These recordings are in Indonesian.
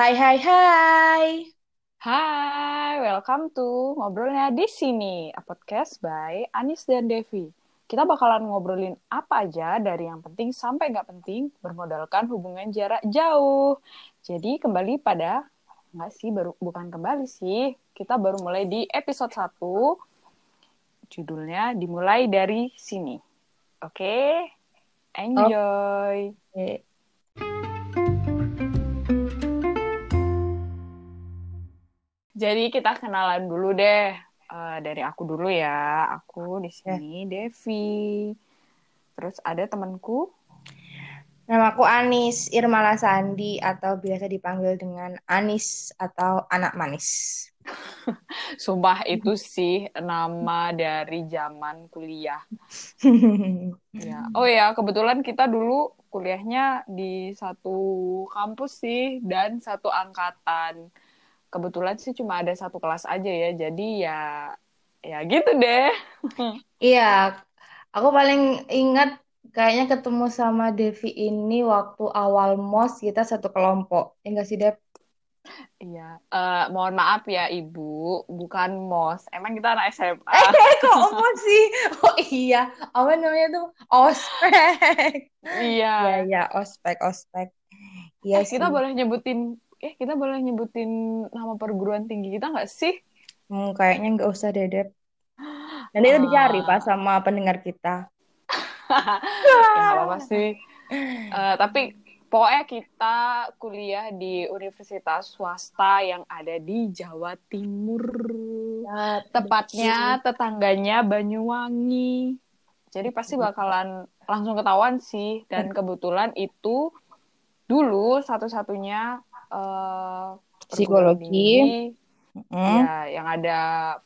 Hai, hai, hai. Hai, welcome to ngobrolnya di sini, a podcast by Anis dan Devi. Kita bakalan ngobrolin apa aja dari yang penting sampai nggak penting, bermodalkan hubungan jarak jauh. Jadi kembali pada, nggak sih, baru bukan kembali sih, kita baru mulai di episode 1, judulnya dimulai dari sini. Oke, enjoy. Eh, Jadi kita kenalan dulu deh. Eh, dari aku dulu ya. Aku di sini Devi. Terus ada temanku. Nama aku Anis Irmala Sandi atau biasa dipanggil dengan Anis atau anak manis. Sumpah itu sih nama dari zaman kuliah. Ya. Oh ya, kebetulan kita dulu kuliahnya di satu kampus sih dan satu angkatan. Kebetulan sih cuma ada satu kelas aja ya. Jadi ya ya gitu deh. Iya, aku paling ingat kayaknya ketemu sama Devi ini waktu awal MOS kita satu kelompok. Ya nggak sih, Dep? Iya, Eh, mohon maaf ya Ibu, bukan MOS. Emang kita anak SMA. Eh, kok MOS sih? Oh iya, apa namanya tuh? Ospek. Iya. Iya, iya, ospek, ospek. Iya Eh, kita boleh nyebutin, eh kita boleh nyebutin nama perguruan tinggi kita nggak sih? Hmm, kayaknya nggak usah deh, Dep. Nanti itu dicari Ah, sama pendengar kita. ya apa-apa sih. Eh, tapi pokoknya kita kuliah di universitas swasta yang ada di Jawa Timur. Ya, Tepatnya tetangganya Banyuwangi. Jadi pasti bakalan langsung ketahuan sih. Dan kebetulan itu dulu satu-satunya eh, Psikologi. tinggi Mm, ya yang ada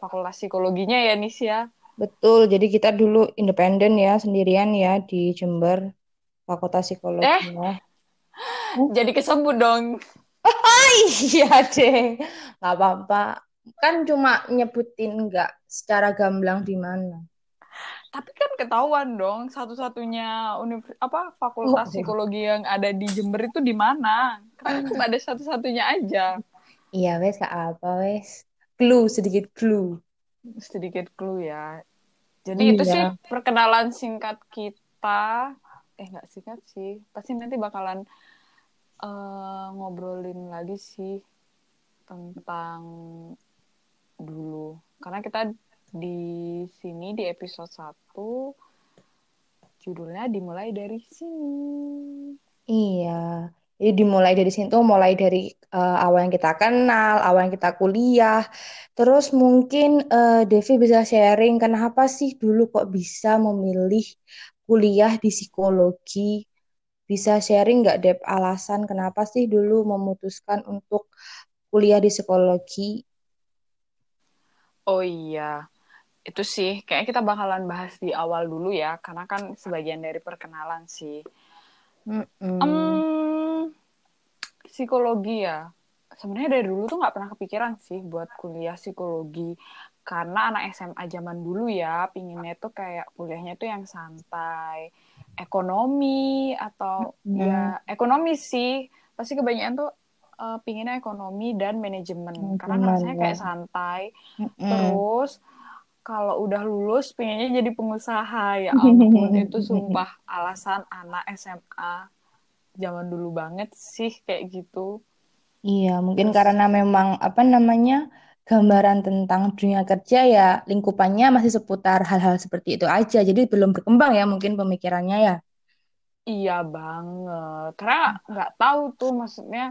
fakultas psikologinya ya Nis ya. betul. Jadi kita dulu independen ya, sendirian ya di Jember, Fakultas Eh, Psikologinya. jadi kesebut dong. Iya deh, nggak apa-apa. Kan cuma nyebutin nggak secara gamblang di mana. Tapi kan ketahuan dong satu-satunya univers apa Oh, fakultas psikologi yang ada di Jember itu di mana? Karena cuma ada satu-satunya aja. iya wes, nggak apa wes. Clue, sedikit clue. Sedikit clue ya. Jadi itu sih Iya. perkenalan singkat kita. Eh nggak singkat sih. Pasti nanti bakalan eh, ngobrolin lagi sih tentang dulu. Karena kita di sini di episode 1 judulnya dimulai dari sini. Iya. Jadi dimulai dari sini tuh mulai dari eh, awal yang kita kenal, awal yang kita kuliah. Terus mungkin eh, Devi bisa sharing kenapa sih dulu kok bisa memilih kuliah di psikologi? Bisa sharing nggak Dep alasan kenapa sih dulu memutuskan untuk kuliah di psikologi? Oh iya, itu sih kayaknya kita bakalan bahas di awal dulu ya, karena kan sebagian dari perkenalan sih. Mm-mm. Em, psikologi ya. Sebenarnya dari dulu tuh nggak pernah kepikiran sih buat kuliah psikologi. Karena anak SMA zaman dulu ya, pinginnya tuh kayak kuliahnya tuh yang santai. Ekonomi atau Mm. ya ekonomi sih. Pasti kebanyakan tuh eh, pinginnya ekonomi dan manajemen. Karena Manajemen, ngerasanya kayak ya. santai. Mm-mm. Terus kalau udah lulus pengennya jadi pengusaha. Ya ampun, itu sumpah alasan anak SMA zaman dulu banget sih kayak gitu. Iya, mungkin Terus karena memang apa namanya gambaran tentang dunia kerja ya lingkupannya masih seputar hal-hal seperti itu aja. Jadi belum berkembang ya mungkin pemikirannya ya. iya banget. Karena nggak tahu tuh maksudnya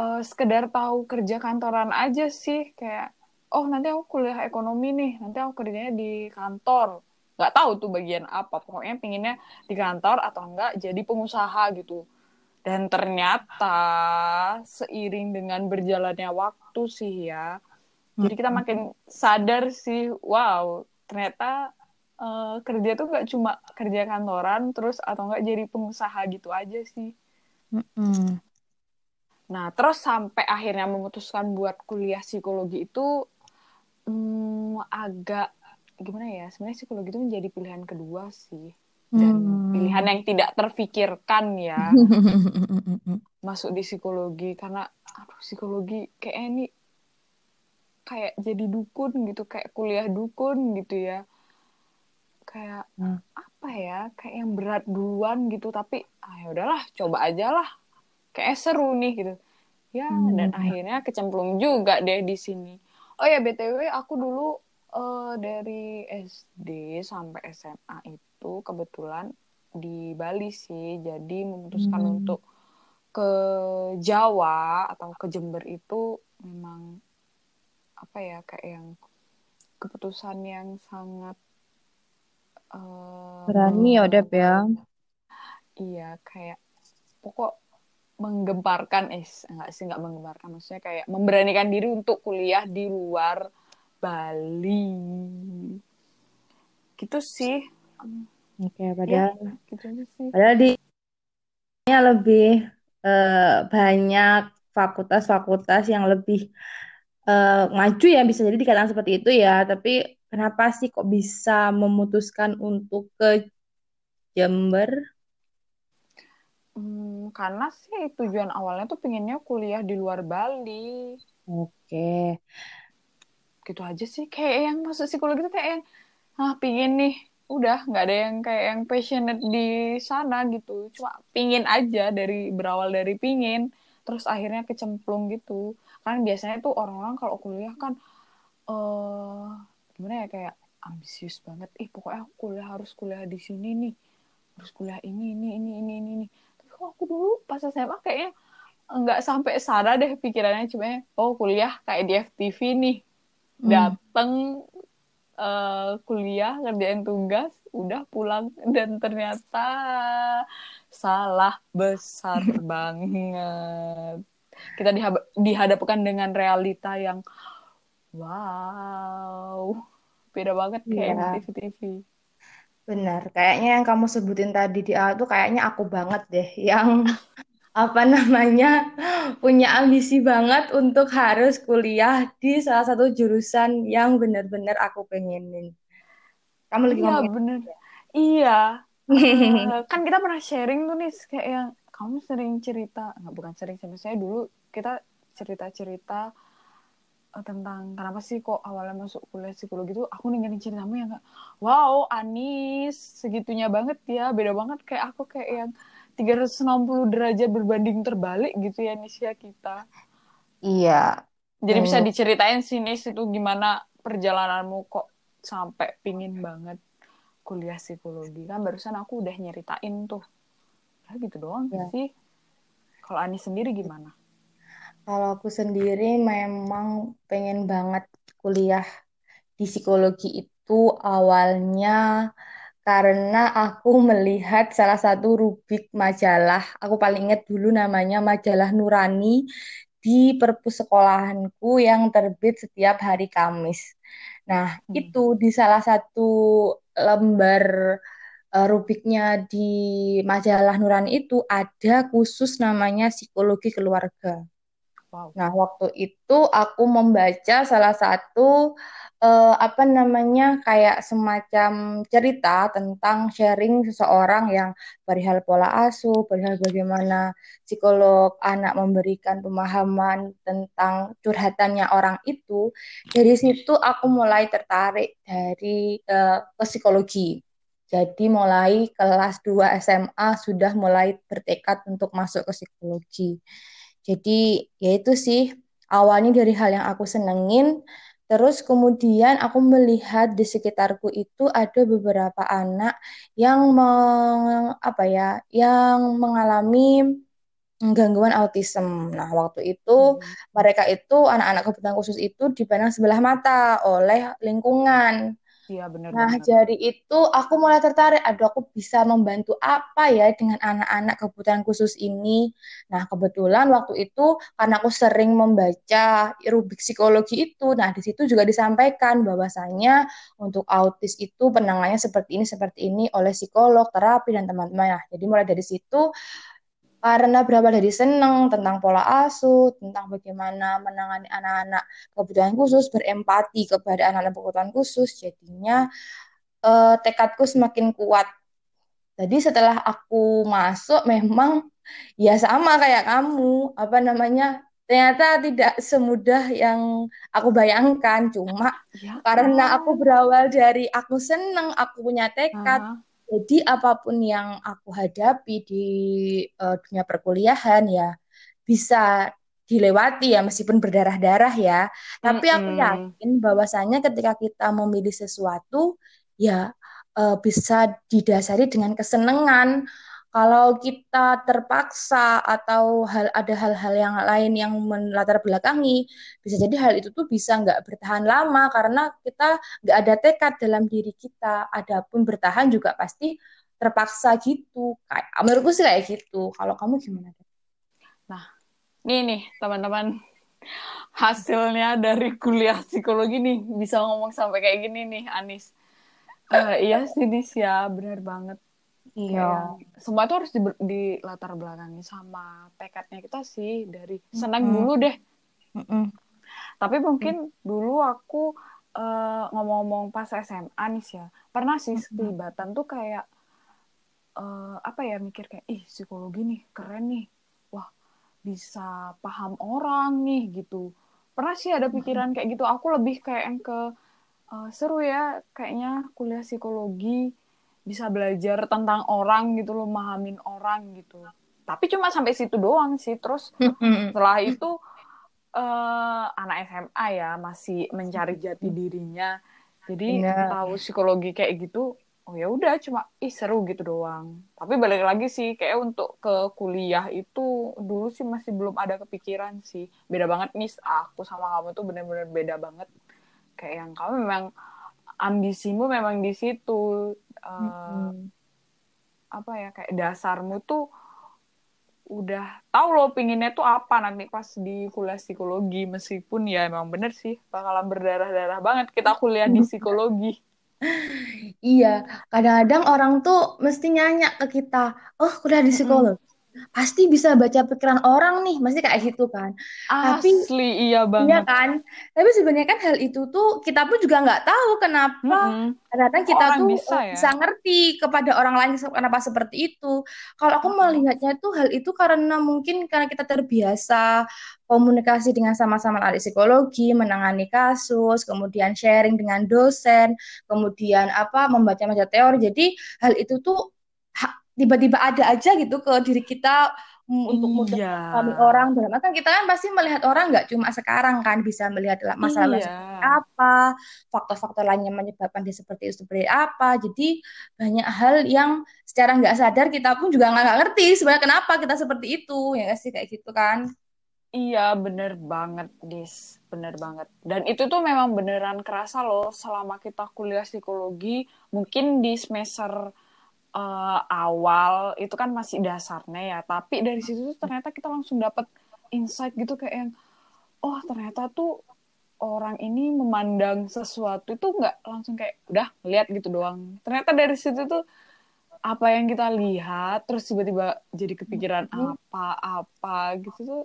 eh, sekedar tahu kerja kantoran aja sih kayak oh nanti aku kuliah ekonomi nih, nanti aku kerjanya di kantor. Nggak tahu tuh bagian apa. Pokoknya pinginnya di kantor atau enggak jadi pengusaha gitu. Dan ternyata seiring dengan berjalannya waktu sih ya, jadi kita makin sadar sih, wow, ternyata eh, kerja tuh nggak cuma kerja kantoran, terus atau enggak jadi pengusaha gitu aja sih. Mm-mm. Nah, terus sampai akhirnya memutuskan buat kuliah psikologi itu hmm, agak gimana ya? Sebenarnya psikologi itu menjadi pilihan kedua sih. Dan Hmm. pilihan yang tidak terfikirkan ya. masuk di psikologi karena aduh psikologi kayak ini kayak jadi dukun gitu kayak kuliah dukun gitu ya kayak hmm. apa ya kayak yang berat duluan gitu tapi ah ya udahlah coba aja lah kayak seru nih gitu ya hmm. dan akhirnya kecemplung juga deh di sini oh ya btw aku dulu uh, dari SD sampai SMA itu kebetulan di Bali sih jadi memutuskan hmm. untuk ke Jawa atau ke Jember itu memang apa ya kayak yang keputusan yang sangat uh, berani ya Dep ya iya kayak pokok menggemparkan eh enggak sih enggak menggemparkan maksudnya kayak memberanikan diri untuk kuliah di luar Bali. Gitu sih. Oke okay, padahal ya, gitu sih. padahal di lebih uh, banyak fakultas-fakultas yang lebih uh, maju ya bisa jadi dikatakan seperti itu ya. Tapi kenapa sih kok bisa memutuskan untuk ke Jember Hmm, karena sih tujuan awalnya tuh pengennya kuliah di luar Bali. Oke. Gitu aja sih. Kayak yang masuk psikologi tuh kayak yang, ah pingin nih. Udah, nggak ada yang kayak yang passionate di sana gitu. Cuma pingin aja dari berawal dari pingin. Terus akhirnya kecemplung gitu. Kan biasanya tuh orang-orang kalau kuliah kan, uh, gimana ya, kayak ambisius banget. Ih, pokoknya aku kuliah harus kuliah di sini nih. Harus kuliah ini, ini, ini, ini, ini. ini kok aku dulu pas SMA kayaknya nggak sampai sana deh pikirannya. Cuma oh kuliah kayak di FTV nih. Hmm. dateng uh, kuliah ngerjain tugas udah pulang. Dan ternyata salah besar banget. Kita dihadapkan dengan realita yang wow beda banget kayak yeah. TV TV Benar, kayaknya yang kamu sebutin tadi di awal tuh kayaknya aku banget deh yang apa namanya punya ambisi banget untuk harus kuliah di salah satu jurusan yang benar-benar aku pengenin. Kamu lagi iya, ngomongin bener. Ya? Iya. uh, kan kita pernah sharing tuh nih kayak yang kamu sering cerita, nggak bukan sering sih, saya dulu kita cerita-cerita Eh, tentang kenapa sih kok awalnya masuk kuliah psikologi itu aku dengerin ceritamu yang kayak wow Anis segitunya banget ya. Beda banget kayak aku kayak yang 360 derajat berbanding terbalik gitu ya Nisya kita. Iya. Jadi hmm. bisa diceritain sih Nis itu gimana perjalananmu kok sampai pingin banget kuliah psikologi. Kan barusan aku udah nyeritain tuh. Ya gitu doang ya. sih. Kalau Anis sendiri gimana kalau aku sendiri memang pengen banget kuliah di psikologi itu awalnya karena aku melihat salah satu rubik majalah. Aku paling ingat dulu namanya majalah Nurani di perpus sekolahanku yang terbit setiap hari Kamis. Nah, hmm. itu di salah satu lembar uh, rubiknya di majalah Nurani itu ada khusus namanya psikologi keluarga. Wow. Nah, waktu itu aku membaca salah satu uh, apa namanya kayak semacam cerita tentang sharing seseorang yang perihal pola asuh, perihal bagaimana psikolog anak memberikan pemahaman tentang curhatannya orang itu. Dari situ aku mulai tertarik dari uh, psikologi. Jadi mulai kelas 2 SMA sudah mulai bertekad untuk masuk ke psikologi. Jadi ya itu sih awalnya dari hal yang aku senengin, terus kemudian aku melihat di sekitarku itu ada beberapa anak yang meng, apa ya, yang mengalami gangguan autism. Nah, waktu itu hmm. mereka itu anak-anak kebutuhan khusus itu dipandang sebelah mata oleh lingkungan. Iya benar. Nah jadi itu aku mulai tertarik, aduh aku bisa membantu apa ya dengan anak-anak kebutuhan khusus ini. Nah kebetulan waktu itu karena aku sering membaca rubik psikologi itu, nah di situ juga disampaikan bahwasanya untuk autis itu penanganannya seperti ini seperti ini oleh psikolog, terapi dan teman-teman. Nah jadi mulai dari situ karena berapa dari seneng tentang pola asuh, tentang bagaimana menangani anak-anak kebutuhan khusus, berempati kepada anak-anak kebutuhan khusus, jadinya eh, tekadku semakin kuat Jadi setelah aku masuk memang ya sama kayak kamu, apa namanya? Ternyata tidak semudah yang aku bayangkan. Cuma ya karena aku berawal dari aku seneng, aku punya tekad. Uh, Jadi apa pun yang aku hadapi di uh, dunia perkuliahan ya bisa dilewati ya meskipun berdarah-darah ya. Tapi aku yakin bahwasanya ketika kita memilih sesuatu ya uh, bisa didasari dengan kesenangan. Kalau kita terpaksa atau hal ada hal-hal yang lain yang melatar belakangi, bisa jadi hal itu tuh bisa nggak bertahan lama karena kita nggak ada tekad dalam diri kita. Adapun bertahan juga pasti terpaksa gitu. Kayak menurutku sih kayak gitu. Kalau kamu gimana? Nah, nih nih teman-teman hasilnya dari kuliah psikologi nih bisa ngomong sampai kayak gini nih Anis Uh, iya sih Dis ya, bener banget. Iya. Kayak, semua itu harus di, di latar belakangi sama tekadnya kita sih dari senang mm -hmm. dulu deh. Mm -hmm. Tapi mungkin mm. dulu aku uh, ngomong-ngomong pas SMA nih ya, pernah sih kelibatan tuh kayak uh, apa ya mikir kayak ih psikologi nih keren nih, wah bisa paham orang nih gitu. Pernah sih ada pikiran kayak gitu. Aku lebih kayak yang ke uh, seru ya kayaknya kuliah psikologi bisa belajar tentang orang gitu loh, mahamin orang gitu. Tapi cuma sampai situ doang sih. Terus setelah itu uh, anak SMA ya masih mencari jati dirinya. Jadi Benar. tahu psikologi kayak gitu, oh ya udah cuma ih seru gitu doang. Tapi balik lagi sih kayak untuk ke kuliah itu dulu sih masih belum ada kepikiran sih. Beda banget nih aku sama kamu tuh bener-bener beda banget kayak yang kamu memang ambisimu memang di situ uh, mm-hmm. apa ya kayak dasarmu tuh udah tahu lo pinginnya tuh apa nanti pas di kuliah psikologi meskipun ya emang bener sih bakalan berdarah-darah banget kita kuliah di psikologi. Iya kadang-kadang orang tuh mesti nanya ke kita oh kuliah di psikologi pasti bisa baca pikiran orang nih, masih kayak gitu kan. Asli Tapi, iya banget. Iya kan. Tapi sebenarnya kan hal itu tuh kita pun juga nggak tahu kenapa kadang-kadang kita orang tuh bisa, ya? bisa ngerti kepada orang lain kenapa seperti itu. Kalau aku melihatnya tuh hal itu karena mungkin karena kita terbiasa komunikasi dengan sama-sama ahli psikologi, menangani kasus, kemudian sharing dengan dosen, kemudian apa membaca-baca teori. Jadi hal itu tuh tiba-tiba ada aja gitu ke diri kita untuk mudah iya. kami orang. Dalam kan kita kan pasti melihat orang nggak cuma sekarang kan bisa melihat masalah iya. seperti apa faktor-faktor lainnya menyebabkan dia seperti itu seperti apa. Jadi banyak hal yang secara nggak sadar kita pun juga nggak ngerti sebenarnya kenapa kita seperti itu ya sih? Kayak gitu kan. Iya bener banget dis. Bener banget. Dan itu tuh memang beneran kerasa loh selama kita kuliah psikologi mungkin di semester uh, awal itu kan masih dasarnya ya. Tapi dari situ tuh ternyata kita langsung dapat insight gitu kayak yang oh ternyata tuh orang ini memandang sesuatu itu nggak langsung kayak udah lihat gitu doang. Ternyata dari situ tuh apa yang kita lihat terus tiba-tiba jadi kepikiran apa-apa gitu tuh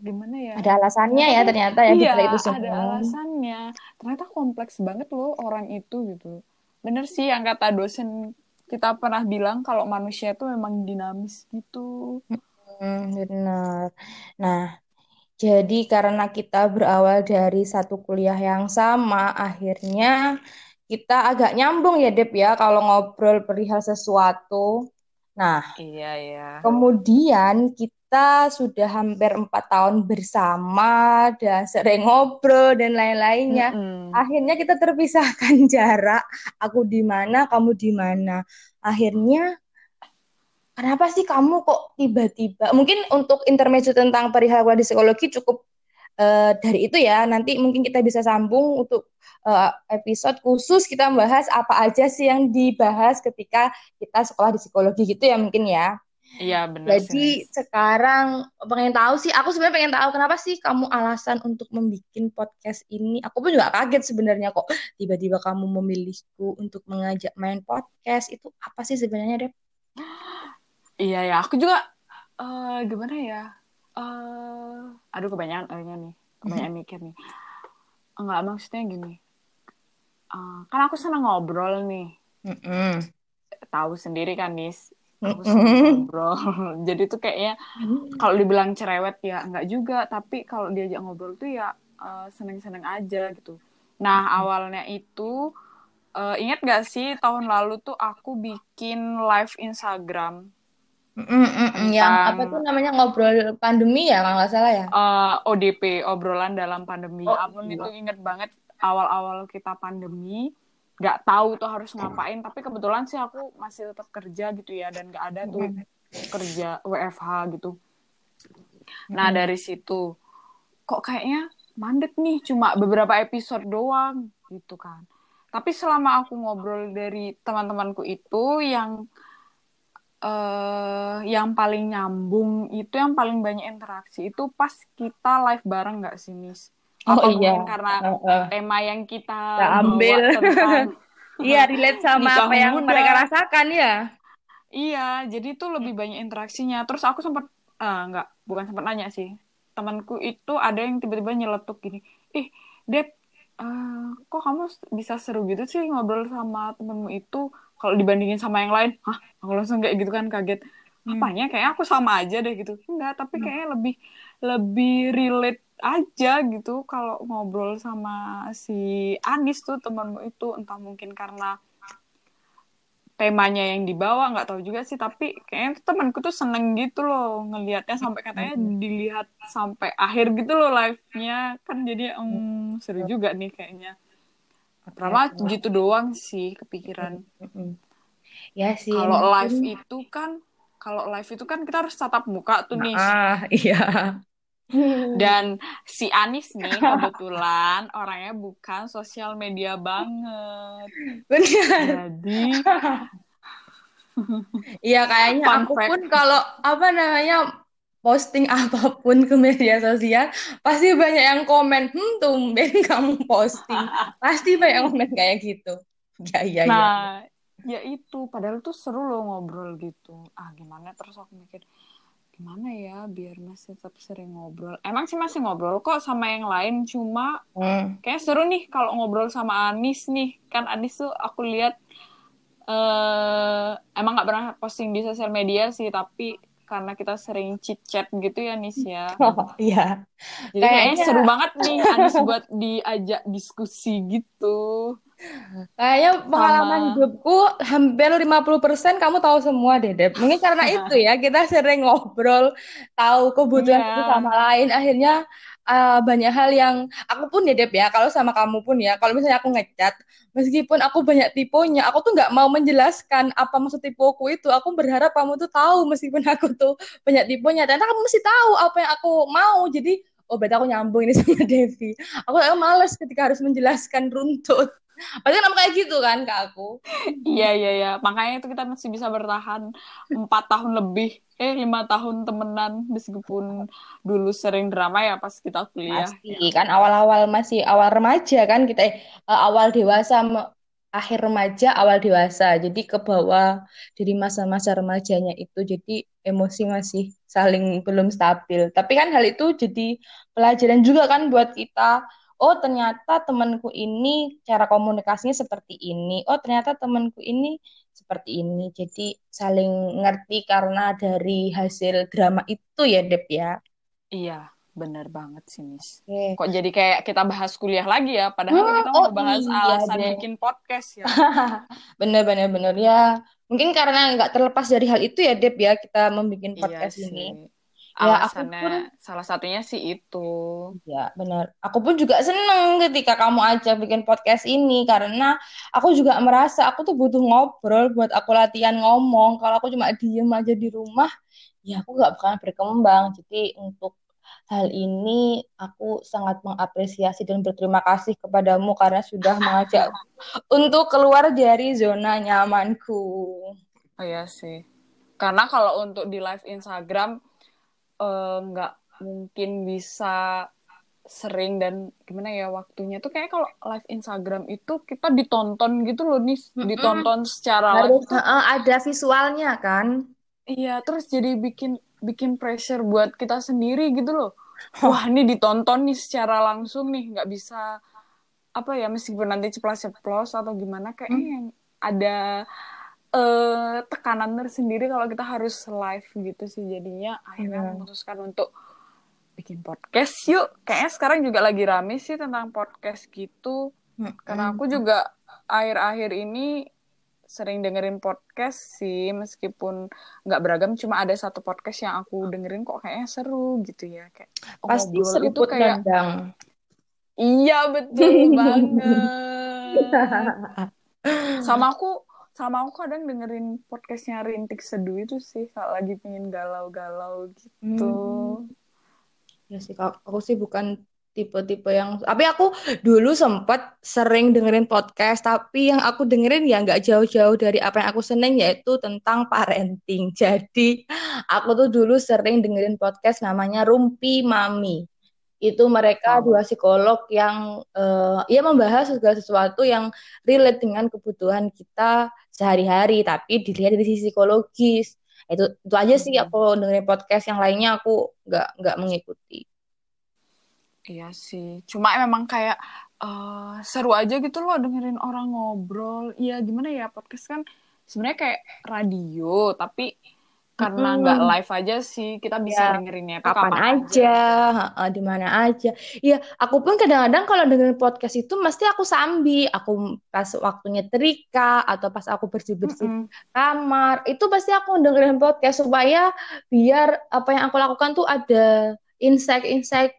gimana ya? Ada alasannya ya ternyata ya iya, itu semua ada alasannya. Ternyata kompleks banget loh orang itu gitu. Bener sih yang kata dosen kita pernah bilang kalau manusia itu memang dinamis gitu. Hmm, benar. Nah, jadi karena kita berawal dari satu kuliah yang sama, akhirnya kita agak nyambung ya, Dep ya, kalau ngobrol perihal sesuatu. Nah, iya ya. Kemudian kita kita sudah hampir empat tahun bersama dan sering ngobrol dan lain-lainnya. Mm -hmm. Akhirnya kita terpisahkan jarak. Aku di mana, kamu di mana. Akhirnya kenapa sih kamu kok tiba-tiba? Mungkin untuk intermezzo tentang perihal di psikologi cukup uh, dari itu ya. Nanti mungkin kita bisa sambung untuk uh, episode khusus kita membahas apa aja sih yang dibahas ketika kita sekolah di psikologi gitu ya mungkin ya. Iya benar. Jadi sih. sekarang pengen tahu sih, aku sebenarnya pengen tahu kenapa sih kamu alasan untuk membuat podcast ini. Aku pun juga kaget sebenarnya kok tiba-tiba kamu memilihku untuk mengajak main podcast itu apa sih sebenarnya deh? Iya ya, aku juga uh, gimana ya? Uh, aduh kebanyakan kayaknya nih, kebanyakan mikir nih. Enggak maksudnya gini. Uh, kan aku senang ngobrol nih. Mm -mm tahu sendiri kan Nis suka ngobrol. Jadi tuh kayaknya kalau dibilang cerewet ya nggak juga tapi kalau diajak ngobrol tuh ya uh, seneng-seneng aja gitu. Nah awalnya itu uh, ingat gak sih tahun lalu tuh aku bikin live Instagram? Mm -mm, yang apa tuh namanya? Ngobrol pandemi ya kalau nggak salah ya? Uh, eh, ODP obrolan dalam pandemi. Oh, Ampun iya. itu inget banget awal-awal kita pandemi nggak tahu tuh harus ngapain tapi kebetulan sih aku masih tetap kerja gitu ya dan nggak ada tuh mm. kerja WFH gitu. Nah dari situ kok kayaknya mandet nih cuma beberapa episode doang gitu kan. Tapi selama aku ngobrol dari teman-temanku itu yang uh, yang paling nyambung itu yang paling banyak interaksi itu pas kita live bareng nggak sih Nis? Oh Apa iya. karena uh, uh. tema yang kita, kita ambil tentang iya relate sama apa yang muda. mereka rasakan ya. Iya, jadi itu lebih banyak interaksinya. Terus aku sempat uh, nggak bukan sempat nanya sih. Temanku itu ada yang tiba-tiba nyeletuk gini, "Ih, Dep, uh, kok kamu bisa seru gitu sih ngobrol sama temenmu itu?" kalau dibandingin sama yang lain hah aku langsung kayak gitu kan kaget hmm. apanya kayak aku sama aja deh gitu enggak tapi hmm. kayaknya lebih lebih relate aja gitu kalau ngobrol sama si Anis tuh temanmu itu entah mungkin karena temanya yang dibawa nggak tahu juga sih tapi kayaknya temanku tuh seneng gitu loh ngelihatnya sampai katanya dilihat sampai akhir gitu loh live-nya kan jadi um, seru juga nih kayaknya Pertama gitu doang sih kepikiran. Ya sih. Kalau live itu kan kalau live itu kan kita harus tatap muka tuh nih. Ah, iya. Dan si Anis nih kebetulan orangnya bukan sosial media banget. Benar. Jadi Iya kayaknya aku fact. pun kalau apa namanya posting apa pun ke media sosial pasti banyak yang komen hmm tumben kamu posting pasti banyak yang komen kayak gitu ya ya nah ya. ya itu padahal tuh seru loh ngobrol gitu ah gimana terus aku mikir gimana ya biar masih tetap sering ngobrol emang sih masih ngobrol kok sama yang lain cuma hmm. kayak seru nih kalau ngobrol sama Anis nih kan Anis tuh aku lihat uh, emang nggak pernah posting di sosial media sih tapi karena kita sering chit chat gitu ya Nis ya. Oh iya. Jadi kayaknya, kayaknya seru banget nih Anis buat diajak diskusi gitu. Kayaknya pengalaman Sama... hidupku hampir 50% kamu tahu semua deh, Deb. Mungkin karena itu ya, kita sering ngobrol, tahu kebutuhan yeah. satu sama lain. Akhirnya uh, banyak hal yang aku pun ya Dep ya kalau sama kamu pun ya. Kalau misalnya aku ngecat meskipun aku banyak tiponya aku tuh nggak mau menjelaskan apa maksud tipoku itu. Aku berharap kamu tuh tahu meskipun aku tuh banyak tiponya. Ternyata kamu mesti tahu apa yang aku mau. Jadi oh berarti aku nyambung ini sama Devi. Aku aku males ketika harus menjelaskan runtut Pasti kan kayak gitu kan ke aku. Iya iya iya, makanya itu kita masih bisa bertahan empat tahun lebih. Eh lima tahun temenan. Meskipun dulu sering drama ya pas kita kuliah. Pasti, ya. kan awal-awal masih awal remaja kan kita eh, awal dewasa akhir remaja awal dewasa. Jadi ke bawah dari masa-masa remajanya itu jadi emosi masih saling belum stabil. Tapi kan hal itu jadi pelajaran juga kan buat kita oh ternyata temanku ini cara komunikasinya seperti ini oh ternyata temanku ini seperti ini. Jadi saling ngerti karena dari hasil drama itu ya, Dep ya. Iya, bener banget sih, Miss. Okay. Kok jadi kayak kita bahas kuliah lagi ya, padahal hmm, kita mau oh, bahas iya alasan deh. bikin podcast ya. bener, bener. Ya, mungkin karena nggak terlepas dari hal itu ya, Dep ya, kita membuat iya podcast iya ini. Ya, aku pun, salah satunya sih itu. Ya, benar. Aku pun juga seneng ketika kamu aja bikin podcast ini karena aku juga merasa aku tuh butuh ngobrol buat aku latihan ngomong. Kalau aku cuma diem aja di rumah, ya aku gak bakalan berkembang. Jadi untuk hal ini aku sangat mengapresiasi dan berterima kasih kepadamu karena sudah mengajak untuk keluar dari zona nyamanku. Oh iya sih. Karena kalau untuk di live Instagram nggak uh, mungkin bisa sering dan gimana ya waktunya tuh kayak kalau live Instagram itu kita ditonton gitu loh nih mm-hmm. ditonton secara harus uh, ada visualnya kan? Iya terus jadi bikin bikin pressure buat kita sendiri gitu loh. Wah ini ditonton nih secara langsung nih nggak bisa apa ya meskipun nanti ceplos-ceplos atau gimana kayaknya hmm. yang ada uh, tekanan tersendiri kalau kita harus live gitu sih jadinya akhirnya hmm. memutuskan untuk bikin podcast yuk kayaknya sekarang juga lagi rame sih tentang podcast gitu hmm. karena aku juga akhir-akhir ini sering dengerin podcast sih meskipun nggak beragam cuma ada satu podcast yang aku dengerin kok kayaknya seru gitu ya kayak pasti seru itu kayak dandang. iya betul banget sama aku sama aku kadang dengerin podcastnya Rintik Seduh itu sih kalau lagi pengen galau-galau gitu. Hmm. ya sih aku sih bukan tipe-tipe yang tapi aku dulu sempat sering dengerin podcast tapi yang aku dengerin ya nggak jauh-jauh dari apa yang aku seneng yaitu tentang parenting. Jadi aku tuh dulu sering dengerin podcast namanya Rumpi Mami. Itu mereka oh. dua psikolog yang uh, ya membahas segala sesuatu yang relate dengan kebutuhan kita sehari-hari tapi dilihat dari sisi psikologis itu itu aja sih hmm. aku dengerin podcast yang lainnya aku nggak nggak mengikuti Iya sih, cuma memang kayak uh, seru aja gitu loh dengerin orang ngobrol. Iya gimana ya podcast kan sebenarnya kayak radio, tapi karena nggak hmm. live aja sih kita bisa ya, dengerinnya kapan, kapan aja, aja. di mana aja. Iya, aku pun kadang-kadang kalau dengerin podcast itu mesti aku sambi, aku pas waktunya terika atau pas aku bersih-bersih mm -hmm. kamar, itu pasti aku dengerin podcast supaya biar apa yang aku lakukan tuh ada insight-insight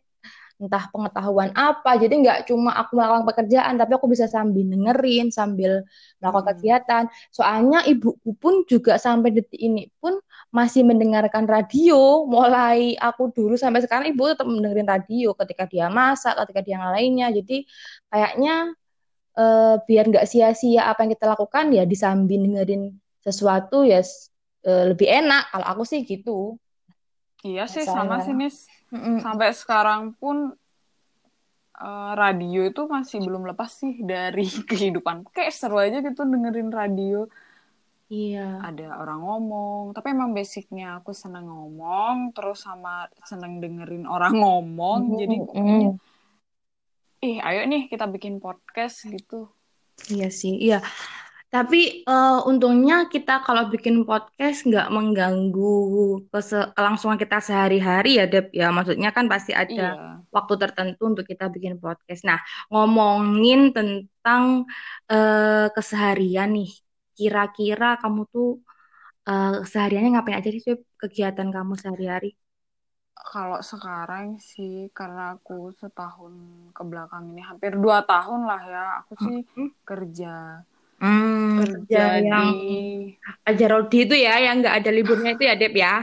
entah pengetahuan apa jadi nggak cuma aku melakukan pekerjaan tapi aku bisa sambil dengerin sambil melakukan hmm. kegiatan soalnya ibuku pun juga sampai detik ini pun masih mendengarkan radio mulai aku dulu sampai sekarang ibu tetap mendengarin radio ketika dia masak ketika dia lainnya jadi kayaknya eh, biar nggak sia-sia apa yang kita lakukan ya disambil dengerin sesuatu ya eh, lebih enak kalau aku sih gitu iya sih sama sih Nis Mm-mm. Sampai sekarang pun uh, radio itu masih belum lepas sih dari kehidupan. Kayak seru aja gitu dengerin radio. Iya. Ada orang ngomong, tapi emang basicnya aku seneng ngomong, terus sama seneng dengerin orang ngomong. Mm-hmm. Jadi pokoknya, ih ayo nih kita bikin podcast gitu. Iya sih, iya. Tapi uh, untungnya kita kalau bikin podcast nggak mengganggu kelangsungan kita sehari-hari ya, Deb. Ya, maksudnya kan pasti ada iya. waktu tertentu untuk kita bikin podcast. Nah, ngomongin tentang uh, keseharian nih, kira-kira kamu tuh uh, sehariannya ngapain aja sih, Kegiatan kamu sehari-hari? Kalau sekarang sih, karena aku setahun ke belakang ini hampir dua tahun lah ya, aku sih hmm. kerja Hmm, kerja yang aja Rodi itu ya, yang nggak ada liburnya itu ya, Dep ya?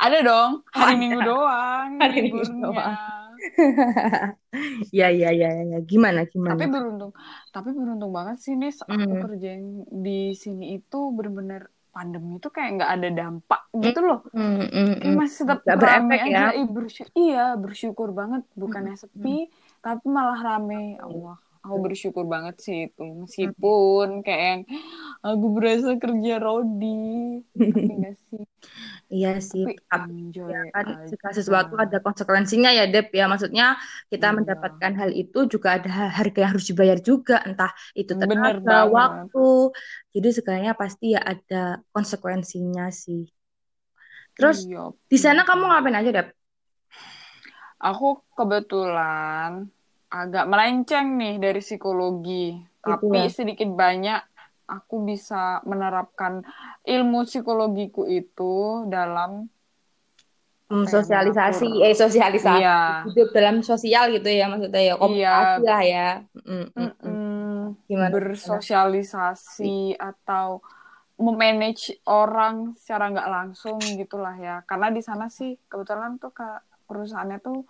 Ada dong, hari ada. Minggu doang. Hari Minggu doang. ya, ya, ya, ya. Gimana, gimana? Tapi beruntung, tapi beruntung banget sih nih, aku mm. kerja yang di sini itu bener-bener pandemi itu kayak nggak ada dampak gitu loh. Mm, mm, kayak masih tetap gak rame aja. Ya? Bersyukur, iya, bersyukur banget. Bukannya sepi, mm. tapi malah rame. Allah aku bersyukur banget sih itu meskipun kayak yang aku berasa kerja rodi enggak sih. Iya sih tapi ya, kan segala sesuatu ada konsekuensinya ya Dep ya. Maksudnya kita iya. mendapatkan hal itu juga ada harga yang harus dibayar juga. Entah itu tenaga waktu. Jadi segalanya pasti ya ada konsekuensinya sih. Terus iya, di sana kamu ngapain aja Dep? Aku kebetulan agak melenceng nih dari psikologi, gitu tapi ya? sedikit banyak aku bisa menerapkan ilmu psikologiku itu dalam hmm, sosialisasi, eh sosialisasi iya. hidup dalam sosial gitu ya maksudnya ya komunikasi iya. lah ya. Mm -mm. Gimana? Bersosialisasi atau memanage orang secara nggak langsung gitulah ya. Karena di sana sih kebetulan tuh ke perusahaannya tuh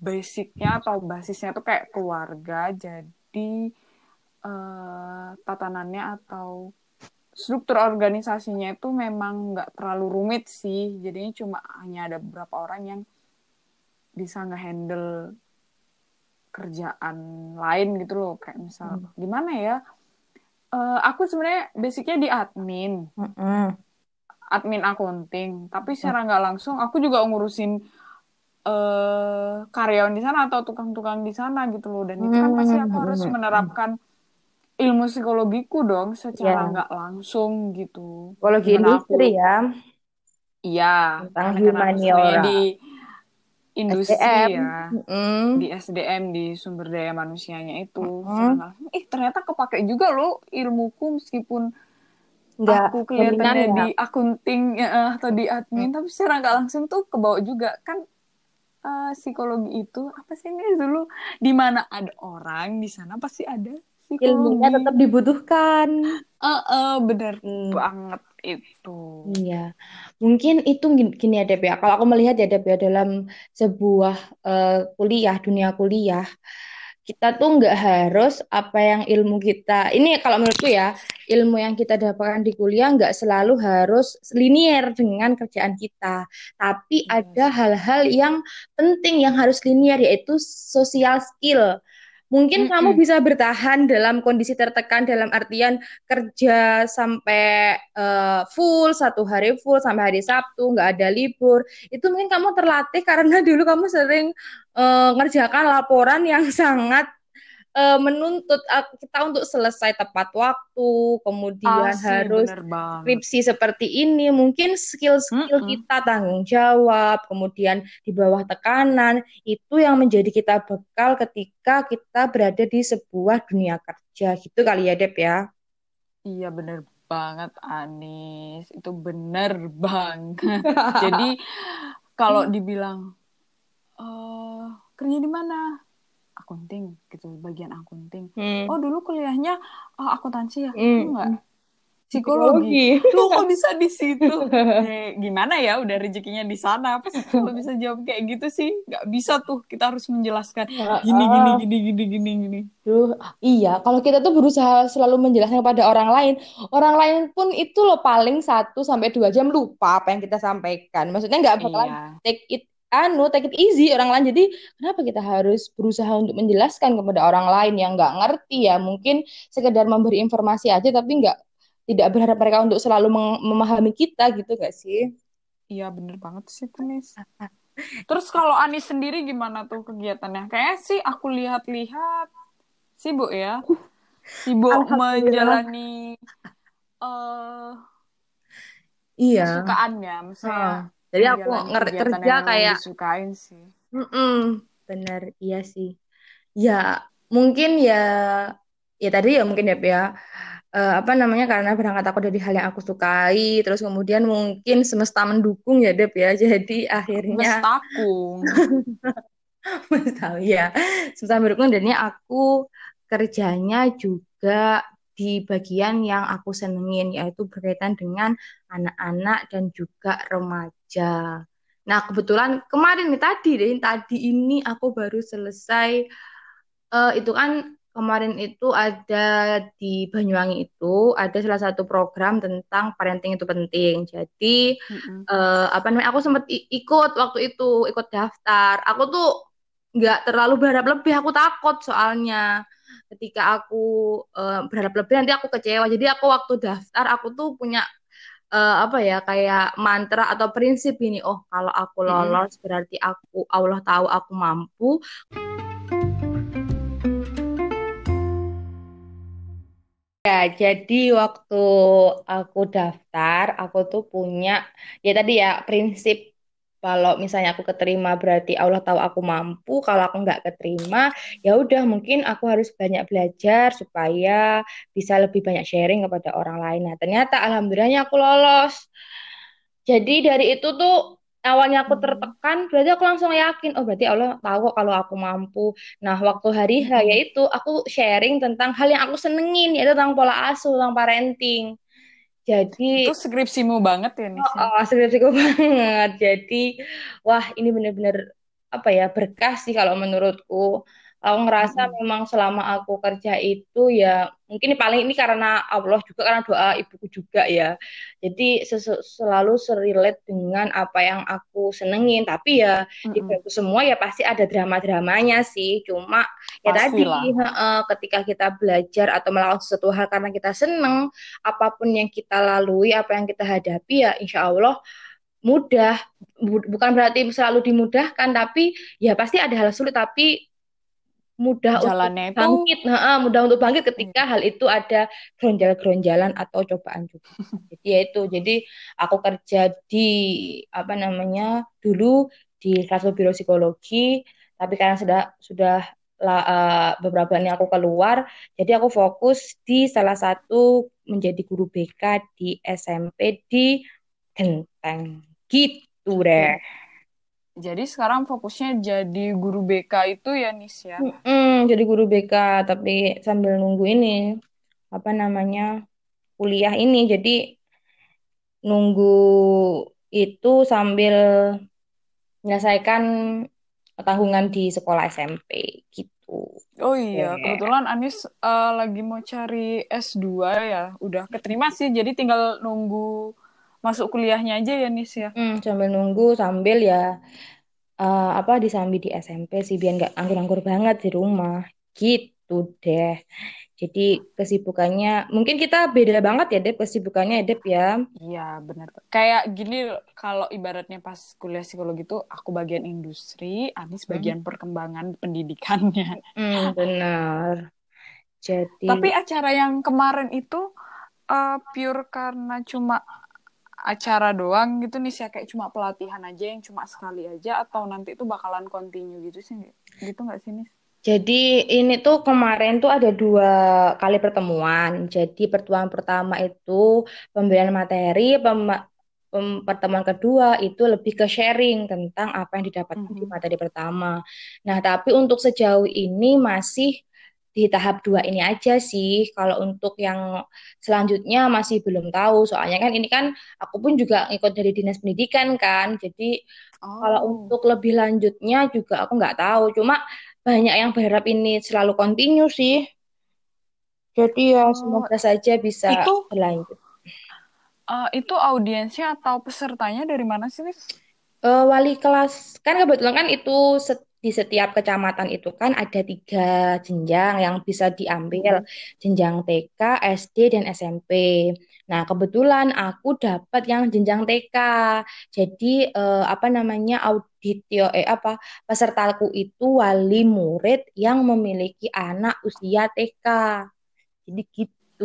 basicnya atau basisnya tuh kayak keluarga jadi uh, tatanannya atau struktur organisasinya itu memang nggak terlalu rumit sih. Jadinya cuma hanya ada beberapa orang yang bisa ngehandle kerjaan lain gitu loh. Kayak misal hmm. gimana ya? Uh, aku sebenarnya basicnya di admin. Hmm. admin accounting tapi secara nggak langsung aku juga ngurusin uh, karyawan di sana atau tukang-tukang di sana gitu loh dan itu kan pasti aku harus menerapkan ilmu psikologiku dong secara Ya, nggak langsung gitu. psikologi Gimana aku industri ya, iya tentang humaniora, di industri SDM. ya di Mm-mm. SDM di sumber daya manusianya itu langsung ih ternyata kepake juga loh ilmuku meskipun Nggak aku kelihatannya ya. di akunting eh, atau di Mm. admin tapi secara nggak langsung tuh kebawa juga kan eh, psikologi itu apa sih ini dulu di mana ada orang di sana pasti ada Ilmunya psikologi tetap dibutuhkan. eh eh, bener Hmm. banget itu Iya, mungkin itu gini gini ya ya. Kalau aku melihat ya Deb ya dalam sebuah eh, kuliah, dunia kuliah, kita tuh nggak harus apa yang ilmu kita. Ini kalau menurutku ya, ilmu yang kita dapatkan di kuliah nggak selalu harus linier dengan kerjaan kita. Tapi iya ada hal-hal yang penting yang harus linier yaitu social skill. Mungkin kamu Mm-mm. bisa bertahan dalam kondisi tertekan dalam artian kerja sampai eh, full satu hari full sampai hari Sabtu nggak ada libur itu mungkin kamu terlatih karena dulu kamu sering eh, ngerjakan laporan yang sangat eh, menuntut eh, kita untuk selesai tepat waktu kemudian asli harus bener banget skripsi seperti ini mungkin skill-skill Mm-mm. kita tanggung jawab kemudian di bawah tekanan itu yang menjadi kita bekal ketika kita berada di sebuah dunia kerja gitu kali ya Dep ya Iya bener banget Anis, itu bener banget. Jadi kalau dibilang eh kerja di mana? Akunting gitu, bagian akunting. Hmm. Oh dulu kuliahnya eh, akuntansi ya? Hmm. Enggak, psikologi. Psikologi. Lu kok bisa di situ? Eh, gimana ya? Udah rezekinya di sana. Apa sih kalau bisa jawab kayak gitu sih? Nggak bisa tuh. Kita harus menjelaskan gini gini Ah, gini gini gini gini. Duh, iya, kalau kita tuh berusaha selalu menjelaskan kepada orang lain, orang lain pun itu loh paling satu sampai dua jam lupa apa yang kita sampaikan. Maksudnya nggak bakalan Iya, take it anu take it easy orang lain. Jadi kenapa kita harus berusaha untuk menjelaskan kepada orang lain yang nggak ngerti ya? Mungkin sekedar memberi informasi aja, tapi nggak tidak berharap mereka untuk selalu memahami kita gitu gak sih? iya bener banget sih Tunis. Terus kalau Anis sendiri gimana tuh kegiatannya? Kayaknya sih aku lihat-lihat sibuk ya. Sibuk menjalani eh Iya. kesukaannya. Maksudnya Heeh. Jadi aku menjalani nger- kegiatan kerja yang kayak disukain sih. Mm-mm, bener, iya sih. Ya, mungkin ya, ya tadi ya mungkin ya, ya eh, apa namanya karena berangkat aku dari hal yang aku sukai, terus kemudian mungkin semesta mendukung ya, Dep ya. Jadi akhirnya Mestakung. tahu ya, semesta mendukung dan ini aku kerjanya juga di bagian yang aku senengin, yaitu berkaitan dengan anak-anak dan juga remaja. Nah, kebetulan kemarin nih tadi deh, tadi ini aku baru selesai eh, itu kan kemarin itu ada di Banyuwangi itu ada salah satu program tentang parenting itu penting. Jadi Mm-mm. eh, apa namanya? Aku sempat ikut waktu itu, ikut daftar. Aku tuh nggak terlalu berharap lebih. Aku takut soalnya ketika aku eh, berharap lebih nanti aku kecewa. Jadi aku waktu daftar aku tuh punya eh, apa ya kayak mantra atau prinsip gini. Oh, kalau aku lolos berarti aku Allah tahu aku mampu. Ya, jadi waktu aku daftar, aku tuh punya ya tadi ya prinsip kalau misalnya aku keterima berarti Allah tahu aku mampu. Kalau aku nggak keterima, ya udah mungkin aku harus banyak belajar supaya bisa lebih banyak sharing kepada orang lain. Nah, ternyata alhamdulillahnya aku lolos. Jadi dari itu tuh awalnya aku tertekan, berarti aku langsung yakin, oh berarti Allah tahu kalau aku mampu. Nah, waktu hari H Mm-mm. yaitu aku sharing tentang hal yang aku senengin, yaitu tentang pola asuh, tentang parenting. Jadi, Itu skripsimu banget ya, oh, Nis ya? oh skripsiku banget. Jadi, wah ini bener-bener apa ya berkah sih kalau menurutku. Aku ngerasa Mm-mm. memang selama aku kerja itu ya mungkin paling ini karena Allah juga karena doa ibuku juga ya. Jadi selalu serelate dengan apa yang aku senengin. Tapi ya di Mm-mm. balik semua ya pasti ada drama-dramanya sih. Cuma ya tadi heeh, ketika kita belajar atau melakukan sesuatu hal karena kita seneng, apa pun yang kita lalui, apa yang kita hadapi ya insya Allah mudah. Bu- Bukan berarti selalu dimudahkan, tapi ya pasti ada hal sulit. Tapi mudah untuk jalannya itu bangkit, nah, mudah untuk bangkit ketika iya. hal itu ada geronjal-geronjalan atau cobaan juga. Jadi ya itu, jadi aku kerja di apa namanya dulu di satu biro psikologi, tapi karena sudah sudah la- eh, beberapa ini aku keluar, jadi aku fokus di salah satu menjadi guru BK di SMP di Genteng. Gitu deh. Jadi, jadi sekarang fokusnya jadi guru BK itu ya Nis ya. Mm-mm, jadi guru BK, tapi sambil nunggu ini, apa namanya, kuliah ini. Jadi nunggu itu sambil menyelesaikan tanggungan di sekolah SMP gitu. Oh iya, Yeah. kebetulan Anis eh, lagi mau cari S2 ya. Udah keterima sih, jadi tinggal nunggu masuk kuliahnya aja ya Nis ya. Mm, sambil nunggu, sambil ya eh, apa disambi di SMP sih biar nggak anggur-anggur banget di rumah. Gitu deh. Jadi kesibukannya, mungkin kita beda banget ya, Dep, kesibukannya, ya, Dep ya. Iya, benar. Kayak gini kalau ibaratnya pas kuliah psikologi itu aku bagian industri, Anis Hmm, bagian perkembangan pendidikannya. Hmm, benar. Jadi, Tapi acara yang kemarin itu eh, pure karena cuma acara doang gitu nih sih kayak cuma pelatihan aja yang cuma sekali aja atau nanti itu bakalan continue gitu sih gitu nggak sih Nis? jadi ini tuh kemarin tuh ada dua kali pertemuan. Jadi pertemuan pertama itu pemberian materi, pem- pem- pertemuan kedua itu lebih ke sharing tentang apa yang didapatkan di Mhm. materi pertama. Nah, tapi untuk sejauh ini masih di tahap dua ini aja sih. Kalau untuk yang selanjutnya masih belum tahu. Soalnya kan ini kan aku pun juga ikut dari dinas pendidikan kan. Jadi kalau Oh, untuk lebih lanjutnya juga aku nggak tahu. Cuma banyak yang berharap ini selalu continue sih. Jadi ya oh, semoga saja bisa itu berlanjut. eh, itu audiensnya atau pesertanya dari mana sih? Eh, wali kelas kan kebetulan kan itu set- di setiap kecamatan itu kan ada tiga jenjang yang bisa diambil Mhm. jenjang TK, SD dan SMP. Nah kebetulan aku dapat yang jenjang TK. Jadi eh, apa namanya auditio eh apa pesertaku itu wali murid yang memiliki anak usia TK. Jadi gitu.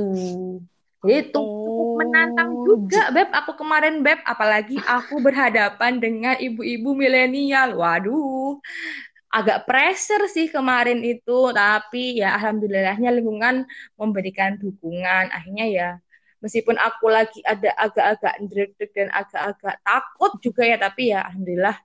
Jadi itu cukup menantang Oh, juga, j- Beb. Aku kemarin, Beb, apalagi aku berhadapan dengan ibu-ibu milenial. Waduh, agak pressure sih kemarin itu. Tapi ya alhamdulillahnya lingkungan memberikan dukungan. Akhirnya ya, meskipun aku lagi ada agak-agak deg dan agak-agak takut juga ya, tapi ya alhamdulillah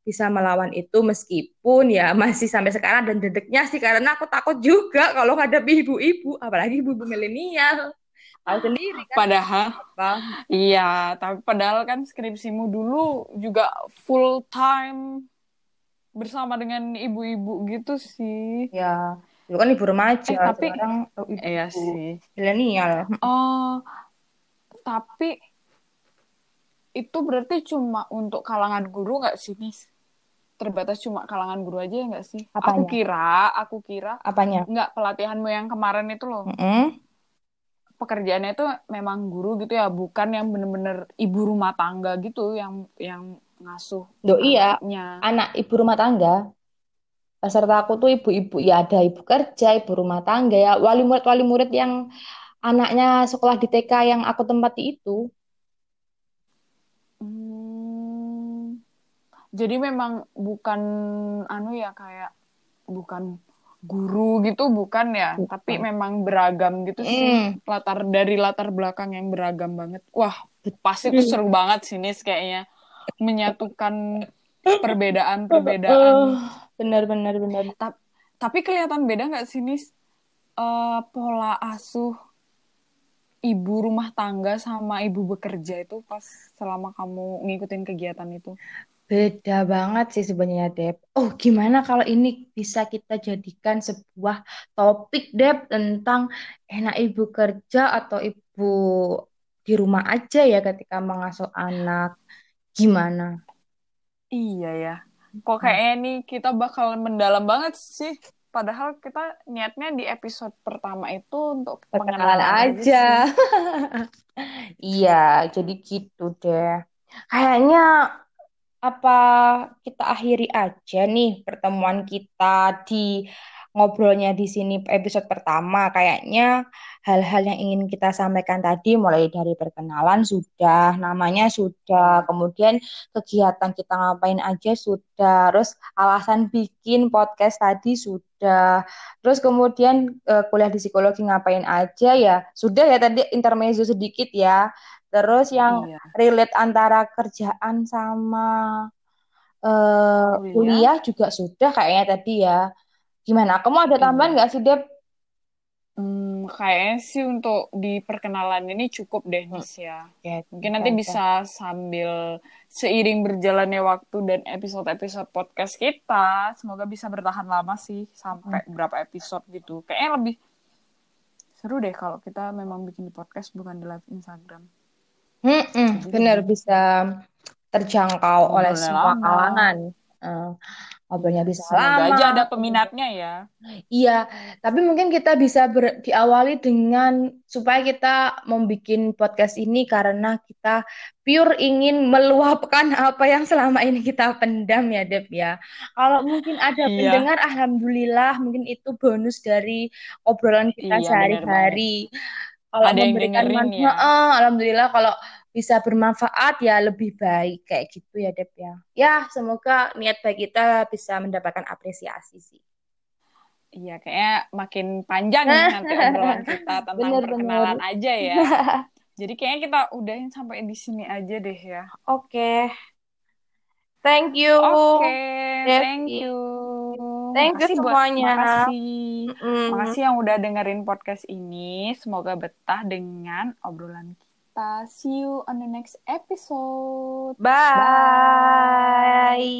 bisa melawan itu meskipun ya masih sampai sekarang dan dedeknya sih karena aku takut juga kalau ngadepin ibu-ibu, apalagi ibu-ibu milenial. Tahu sendiri kan padahal apa? iya, tapi padahal kan skripsimu dulu juga full time bersama dengan ibu-ibu gitu sih. Ya, dulu kan ibu remaja, Eh, tapi sekarang oh, iya ibu sih. milenial. Oh, tapi itu berarti cuma untuk kalangan guru nggak sih, Nis? Terbatas cuma kalangan guru aja ya nggak sih? Aku Apanya? kira, aku kira Apanya? nggak pelatihanmu yang kemarin itu loh. Mm-mm. Pekerjaannya itu memang guru gitu ya, bukan yang bener-bener ibu rumah tangga gitu yang yang ngasuh Loh iya, anak ibu rumah tangga. Peserta aku tuh ibu-ibu, ya ada ibu kerja, ibu rumah tangga, ya wali murid-wali murid yang anaknya sekolah di TK yang aku tempati itu. Hmm, jadi memang bukan anu ya kayak bukan guru gitu bukan ya, tapi Bukan. memang beragam gitu sih Mm, latar dari latar belakang yang beragam banget. Wah, pasti itu betul. seru banget sih Nis kayaknya menyatukan perbedaan-perbedaan. Uh, benar, benar, benar. Ta- tapi kelihatan beda nggak sih Nis Eh, pola asuh ibu rumah tangga sama ibu bekerja itu pas selama kamu ngikutin kegiatan itu? Beda banget sih sebenarnya, Dep. Oh, gimana kalau ini bisa kita jadikan sebuah topik, Dep, tentang enak ibu kerja atau ibu di rumah aja ya ketika mengasuh anak. Gimana? Iya ya. Kok kayaknya nih kita bakal mendalam banget sih. Padahal kita niatnya di episode pertama itu untuk Perkenalan pengenalan aja aja. Iya, jadi gitu deh. Kayaknya apa kita akhiri aja nih pertemuan kita di ngobrolnya di sini episode pertama. Kayaknya hal-hal yang ingin kita sampaikan tadi mulai dari perkenalan sudah, namanya sudah, kemudian kegiatan kita ngapain aja sudah, terus alasan bikin podcast tadi sudah, terus kemudian uh, kuliah di psikologi ngapain aja ya, sudah ya tadi intermezzo sedikit ya. Terus yang iya. relate antara kerjaan sama uh, kuliah. kuliah juga sudah kayaknya tadi ya. Gimana? Kamu ada iya. tambahan nggak sih, Deb? Hmm, kayaknya sih untuk di perkenalan ini cukup deh, Nis ya. ya Mungkin nanti bisa sambil seiring berjalannya waktu dan episode-episode podcast kita, semoga bisa bertahan lama sih sampai hmm. berapa episode gitu. Kayaknya lebih seru deh kalau kita memang bikin di podcast bukan di live Instagram. Hmm, hmm benar bisa terjangkau oleh semua kalangan. Uh, ngobrolnya bisa Semoga lama. aja ada peminatnya ya. Iya, tapi mungkin kita bisa ber, diawali dengan supaya kita membuat podcast ini karena kita pure ingin meluapkan apa yang selama ini kita pendam ya, Deb ya. Kalau mungkin ada iya. pendengar, alhamdulillah mungkin itu bonus dari obrolan kita iya, sehari-hari. Kalau ada yang dengerin ya. Alhamdulillah kalau bisa bermanfaat ya lebih baik kayak gitu ya Dep ya. Ya semoga niat baik kita bisa mendapatkan apresiasi sih. Iya kayaknya makin panjang nih nanti obrolan kita tentang bener, perkenalan bener. aja ya. Jadi kayaknya kita udahin sampai di sini aja deh ya. Oke. Okay. Thank you. Oke, okay, thank you. Thank you semuanya. Buat, makasih. Mm. Makasih yang udah dengerin podcast ini. Semoga betah dengan obrolan kita kita. See you on the next episode. Bye. Bye.